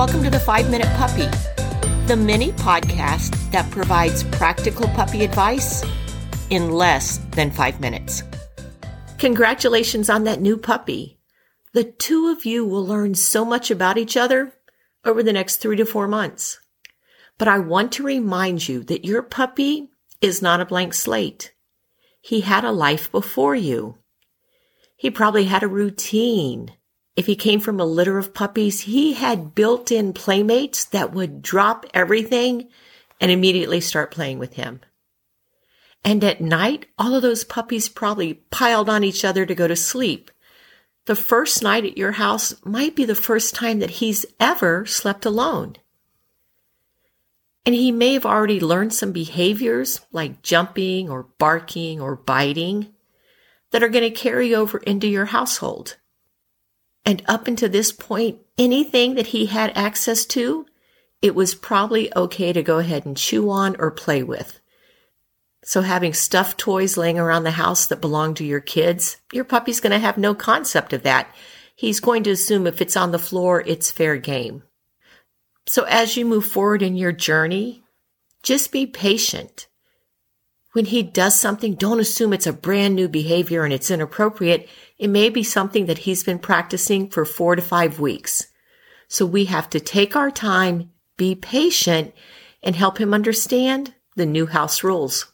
welcome to the Five Minute Puppy, the mini podcast that provides practical puppy advice in less than five minutes. Congratulations on that new puppy. The two of you will learn so much about each other over the next three to four months. But I want to remind you that your puppy is not a blank slate. He had a life before you. He probably had a routine. If he came from a litter of puppies, he had built in playmates that would drop everything and immediately start playing with him. And at night, all of those puppies probably piled on each other to go to sleep. The first night at your house might be the first time that he's ever slept alone. And he may have already learned some behaviors like jumping or barking or biting that are going to carry over into your household. And up until this point, anything that he had access to, it was probably okay to go ahead and chew on or play with. So having stuffed toys laying around the house that belong to your kids, your puppy's going to have no concept of that. He's going to assume if it's on the floor, it's fair game. So as you move forward in your journey, just be patient. When he does something, don't assume it's a brand new behavior and it's inappropriate. It may be something that he's been practicing for four to five weeks. So we have to take our time, be patient, and help him understand the new house rules.